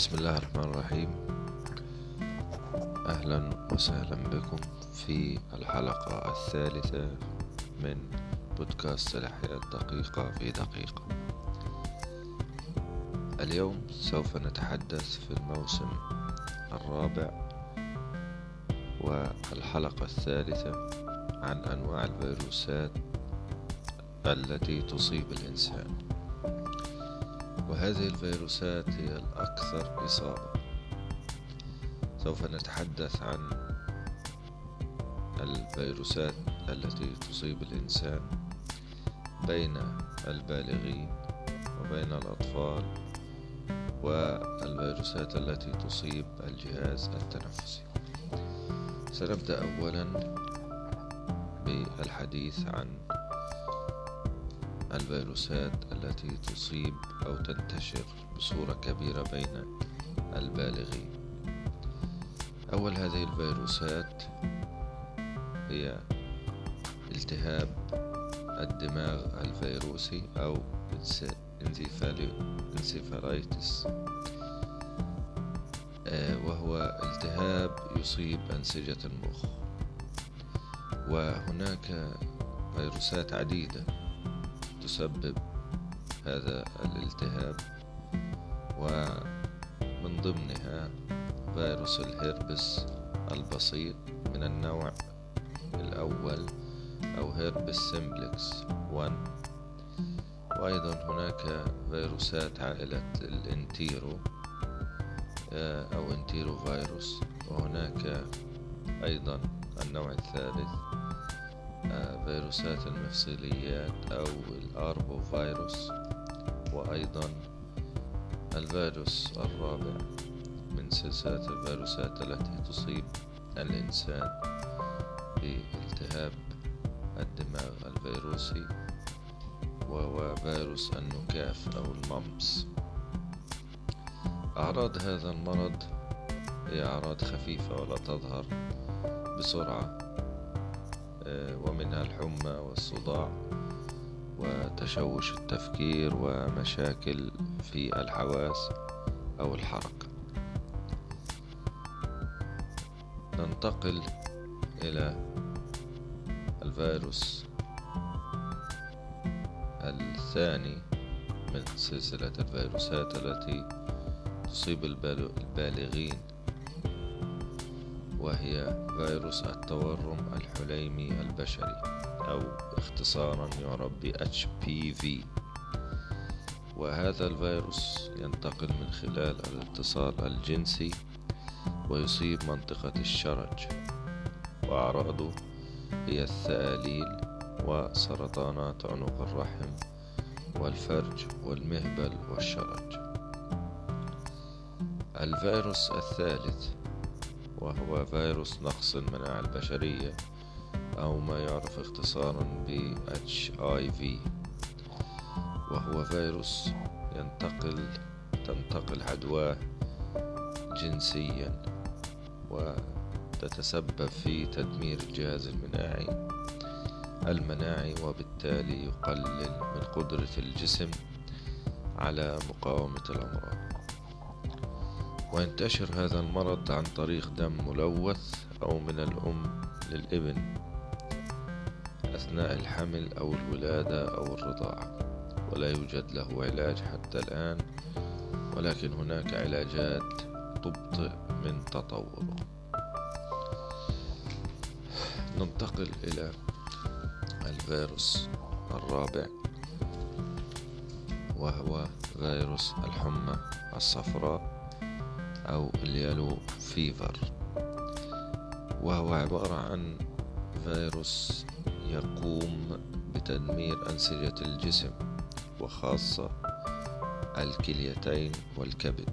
بسم الله الرحمن الرحيم. أهلا وسهلا بكم في الحلقة الثالثة من بودكاست الأحياء الدقيقة في دقيقة. اليوم سوف نتحدث في الموسم الرابع والحلقة الثالثة عن أنواع الفيروسات التي تصيب الإنسان. وهذه الفيروسات هي الأكثر إصابة. سوف نتحدث عن الفيروسات التي تصيب الإنسان بين البالغين وبين الأطفال والفيروسات التي تصيب الجهاز التنفسي. سنبدأ أولا بالحديث عن الفيروسات التي تصيب أو تنتشر بصورة كبيرة بين البالغين. أول هذه الفيروسات هي التهاب الدماغ الفيروسي أو انسيفالايتس آه، وهو التهاب يصيب أنسجة المخ. وهناك فيروسات عديدة تسبب هذا الالتهاب ومن ضمنها فيروس الهربس البسيط من النوع الأول أو herpes simplex 1 وأيضا هناك فيروسات عائلة ال entero آه، أو enterovirus وهناك أيضا النوع الثالث فيروسات المفصليات أو الأربو فيروس وأيضا الفيروس الرابع من سلسلة الفيروسات التي تصيب الإنسان بالتهاب الدماغ الفيروسي وهو فيروس النكاف أو الممس أعراض هذا المرض هي أعراض خفيفة ولا تظهر بسرعة الحمى والصداع وتشوش التفكير ومشاكل في الحواس أو الحركة ننتقل إلى الفيروس الثاني من سلسلة الفيروسات التي تصيب البالغين. وهي فيروس التورم الحليمي البشري أو اختصارا يعرف ب HPV وهذا الفيروس ينتقل من خلال الاتصال الجنسي ويصيب منطقة الشرج. وأعراضه هي الثآليل وسرطانات عنق الرحم والفرج والمهبل والشرج. الفيروس الثالث وهو فيروس نقص المناعة البشرية أو ما يعرف اختصارا ب HIV وهو فيروس ينتقل تنتقل عدواه جنسيا وتتسبب في تدمير الجهاز المناعي المناعي وبالتالي يقلل من قدرة الجسم على مقاومة الأمراض. وينتشر هذا المرض عن طريق دم ملوث أو من الأم للإبن أثناء الحمل أو الولادة أو الرضاعة ولا يوجد له علاج حتى الآن ولكن هناك علاجات تبطئ من تطوره. ننتقل إلى الفيروس الرابع وهو فيروس الحمى الصفراء. أو اليالو فيفر وهو عبارة عن فيروس يقوم بتدمير أنسجة الجسم وخاصة الكليتين والكبد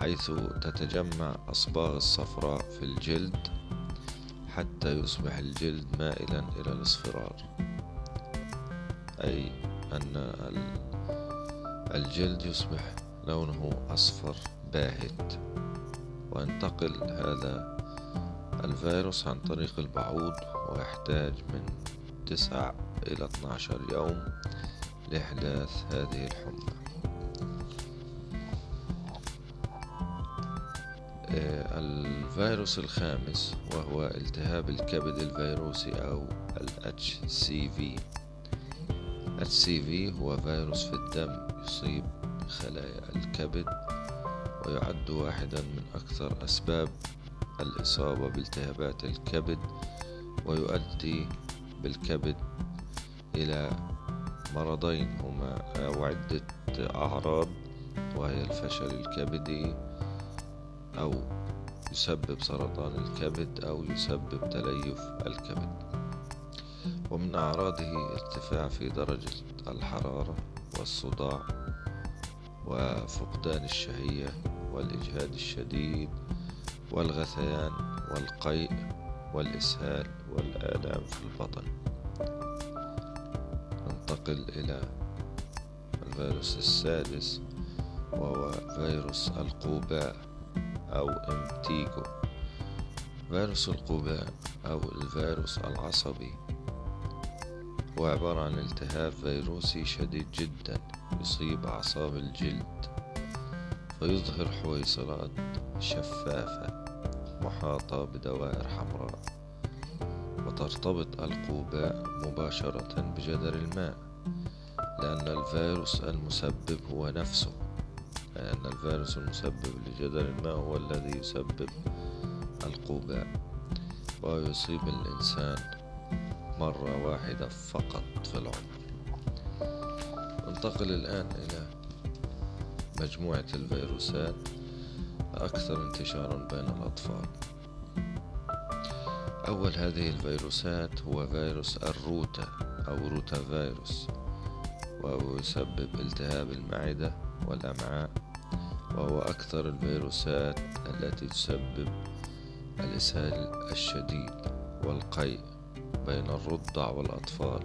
حيث تتجمع أصباغ الصفراء في الجلد حتى يصبح الجلد مائلا إلى الاصفرار. أي أن الجلد يصبح لونه أصفر. باهت. وينتقل هذا الفيروس عن طريق البعوض ويحتاج من تسعة إلى 12 يوم لإحداث هذه الحمى آه، الفيروس الخامس وهو التهاب الكبد الفيروسي أو ال HCV HCV هو فيروس في الدم يصيب خلايا الكبد. ويعد واحدا من أكثر أسباب الإصابة بالتهابات الكبد ويؤدي بالكبد إلى مرضين هما أو عدة أعراض وهي الفشل الكبدي أو يسبب سرطان الكبد أو يسبب تليف الكبد. ومن أعراضه ارتفاع في درجة الحرارة والصداع وفقدان الشهية. والإجهاد الشديد والغثيان والقيء والإسهال والآلام في البطن. ننتقل إلى الفيروس السادس وهو فيروس القوباء أو امتيجو فيروس القوباء أو الفيروس العصبي هو عبارة عن التهاب فيروسي شديد جدا يصيب أعصاب الجلد. فيظهر حويصلات شفافة محاطة بدوائر حمراء وترتبط القوباء مباشرة بجدر الماء لأن الفيروس المسبب هو نفسه لأن الفيروس المسبب لجدر الماء هو الذي يسبب القوباء. ويصيب الإنسان مرة واحدة فقط في العمر. ننتقل الآن إلى مجموعة الفيروسات أكثر انتشارا بين الأطفال. أول هذه الفيروسات هو فيروس الروتا أو روتا فيروس وهو يسبب التهاب المعدة والأمعاء وهو أكثر الفيروسات التي تسبب الإسهال الشديد والقيء بين الرضع والأطفال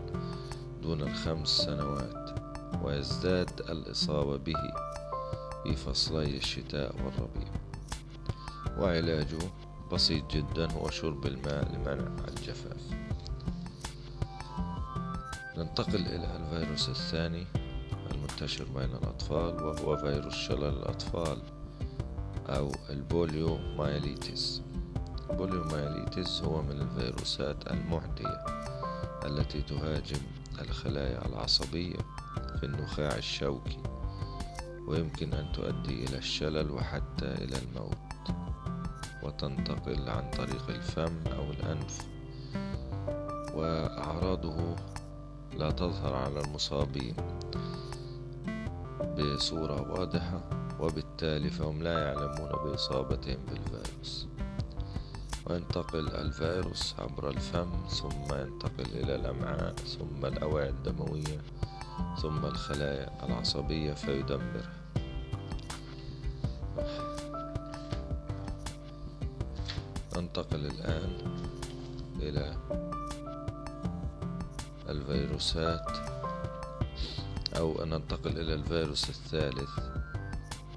دون الخمس سنوات ويزداد الإصابة به. في فصلي الشتاء والربيع. وعلاجه بسيط جدا هو شرب الماء لمنع الجفاف. ننتقل إلى الفيروس الثاني المنتشر بين الأطفال وهو فيروس شلل الأطفال أو ال poliomyelitis ال poliomyelitis هو من الفيروسات المعدية التي تهاجم الخلايا العصبية في النخاع الشوكي. ويمكن أن تؤدي إلى الشلل وحتى إلى الموت وتنتقل عن طريق الفم أو الأنف. وأعراضه لا تظهر على المصابين بصورة واضحة وبالتالي فهم لا يعلمون بإصابتهم بالفيروس. وينتقل الفيروس عبر الفم ثم ينتقل إلى الأمعاء ثم الأوعية الدموية. ثم الخلايا العصبية فيدمرها. ننتقل الآن إلى الفيروسات أو أن ننتقل إلى الفيروس الثالث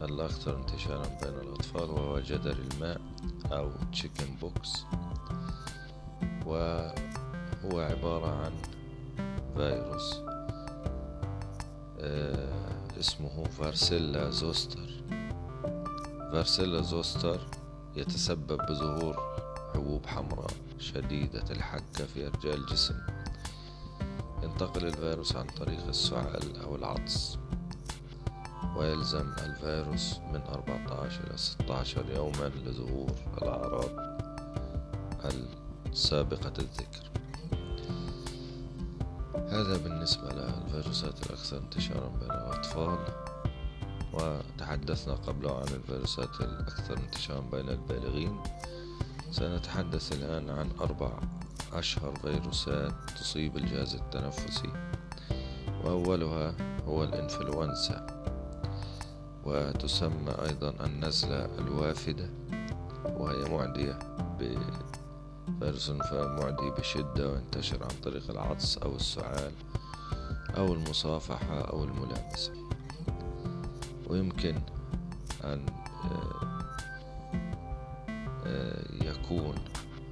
الأكثر انتشارا بين الأطفال وهو جدري الماء أو chicken pox وهو عبارة عن فيروس. اسمه varicella zoster. varicella zoster يتسبب بظهور حبوب حمراء شديدة الحكة في أرجاء الجسم. ينتقل الفيروس عن طريق السعال أو العطس ويلزم الفيروس من 14 إلى 16 يوما لظهور الأعراض السابقة الذكر هذا بالنسبة للفيروسات الأكثر انتشارا بين الأطفال وتحدثنا قبل عن الفيروسات الأكثر انتشارا بين البالغين. سنتحدث الآن عن أربع أشهر فيروسات تصيب الجهاز التنفسي وأولها هو الإنفلونزا وتسمى أيضا النزلة الوافدة وهي معدية بفيروس معدي بشدة وينتشر عن طريق العطس أو السعال أو المصافحة أو الملامسة. ويمكن أن آه، آه، يكون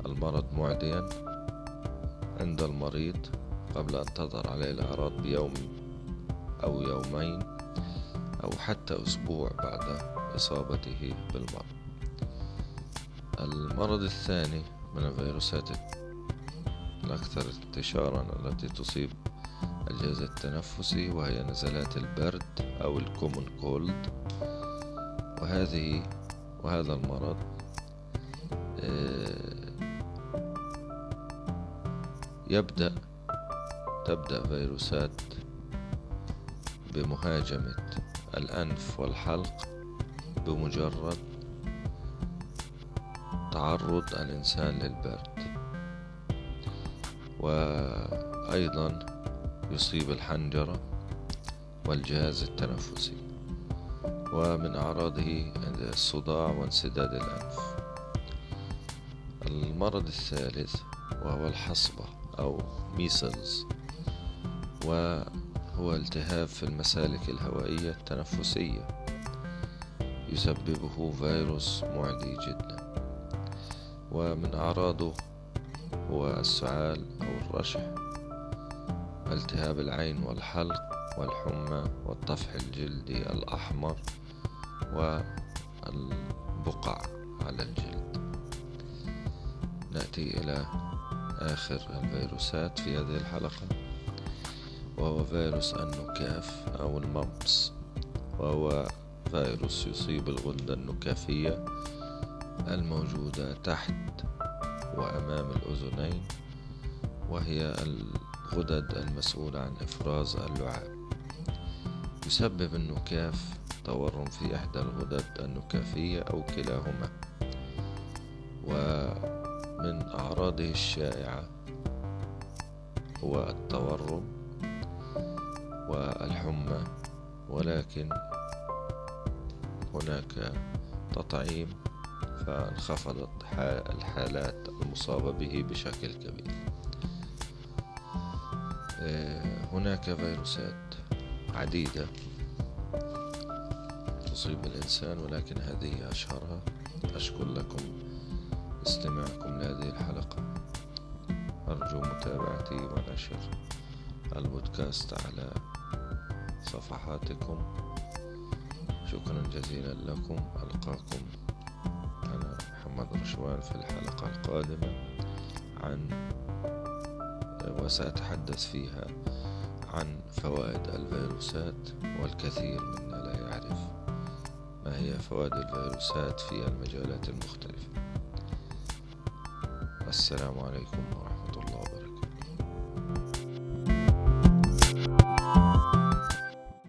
المرض معديا عند المريض قبل أن تظهر عليه الأعراض بيوم أو يومين أو حتى أسبوع بعد إصابته بالمرض. المرض الثاني من الفيروسات الأكثر انتشارا التي تصيب الجهاز التنفسي وهي نزلات البرد أو ال common cold. وهذه وهذا المرض آه، يبدأ تبدأ فيروسات بمهاجمة الأنف والحلق بمجرد تعرض الإنسان للبرد. وأيضا يصيب الحنجرة والجهاز التنفسي. ومن أعراضه الصداع وانسداد الأنف. المرض الثالث وهو الحصبة أو ميسلز وهو التهاب في المسالك الهوائية التنفسية. يسببه فيروس معدي جدا. ومن أعراضه هو السعال أو الرشح التهاب العين والحلق والحمى والطفح الجلدي الأحمر والبقع على الجلد. نأتي إلى آخر الفيروسات في هذه الحلقة وهو فيروس النكاف أو الممبس وهو فيروس يصيب الغدة النكافية الموجودة تحت وأمام الأذنين وهي الغدد المسؤولة عن إفراز اللعاب. يسبب النكاف تورم في إحدى الغدد النكافية أو كلاهما. ومن أعراضه الشائعة هو التورم والحمى. ولكن هناك تطعيم فانخفضت الحالات المصابة به بشكل كبير. آه، هناك فيروسات عديدة تصيب الإنسان ولكن هذه أشهرها. أشكر لكم استماعكم لهذه الحلقة. أرجو متابعتي ونشر البودكاست على صفحاتكم. شكرا جزيلا لكم. ألقاكم محمد رشوان في الحلقة القادمة عن وسأتحدث فيها عن فوائد الفيروسات والكثير منا لا يعرف. ما هي فوائد الفيروسات في المجالات المختلفة؟ السلام عليكم ورحمة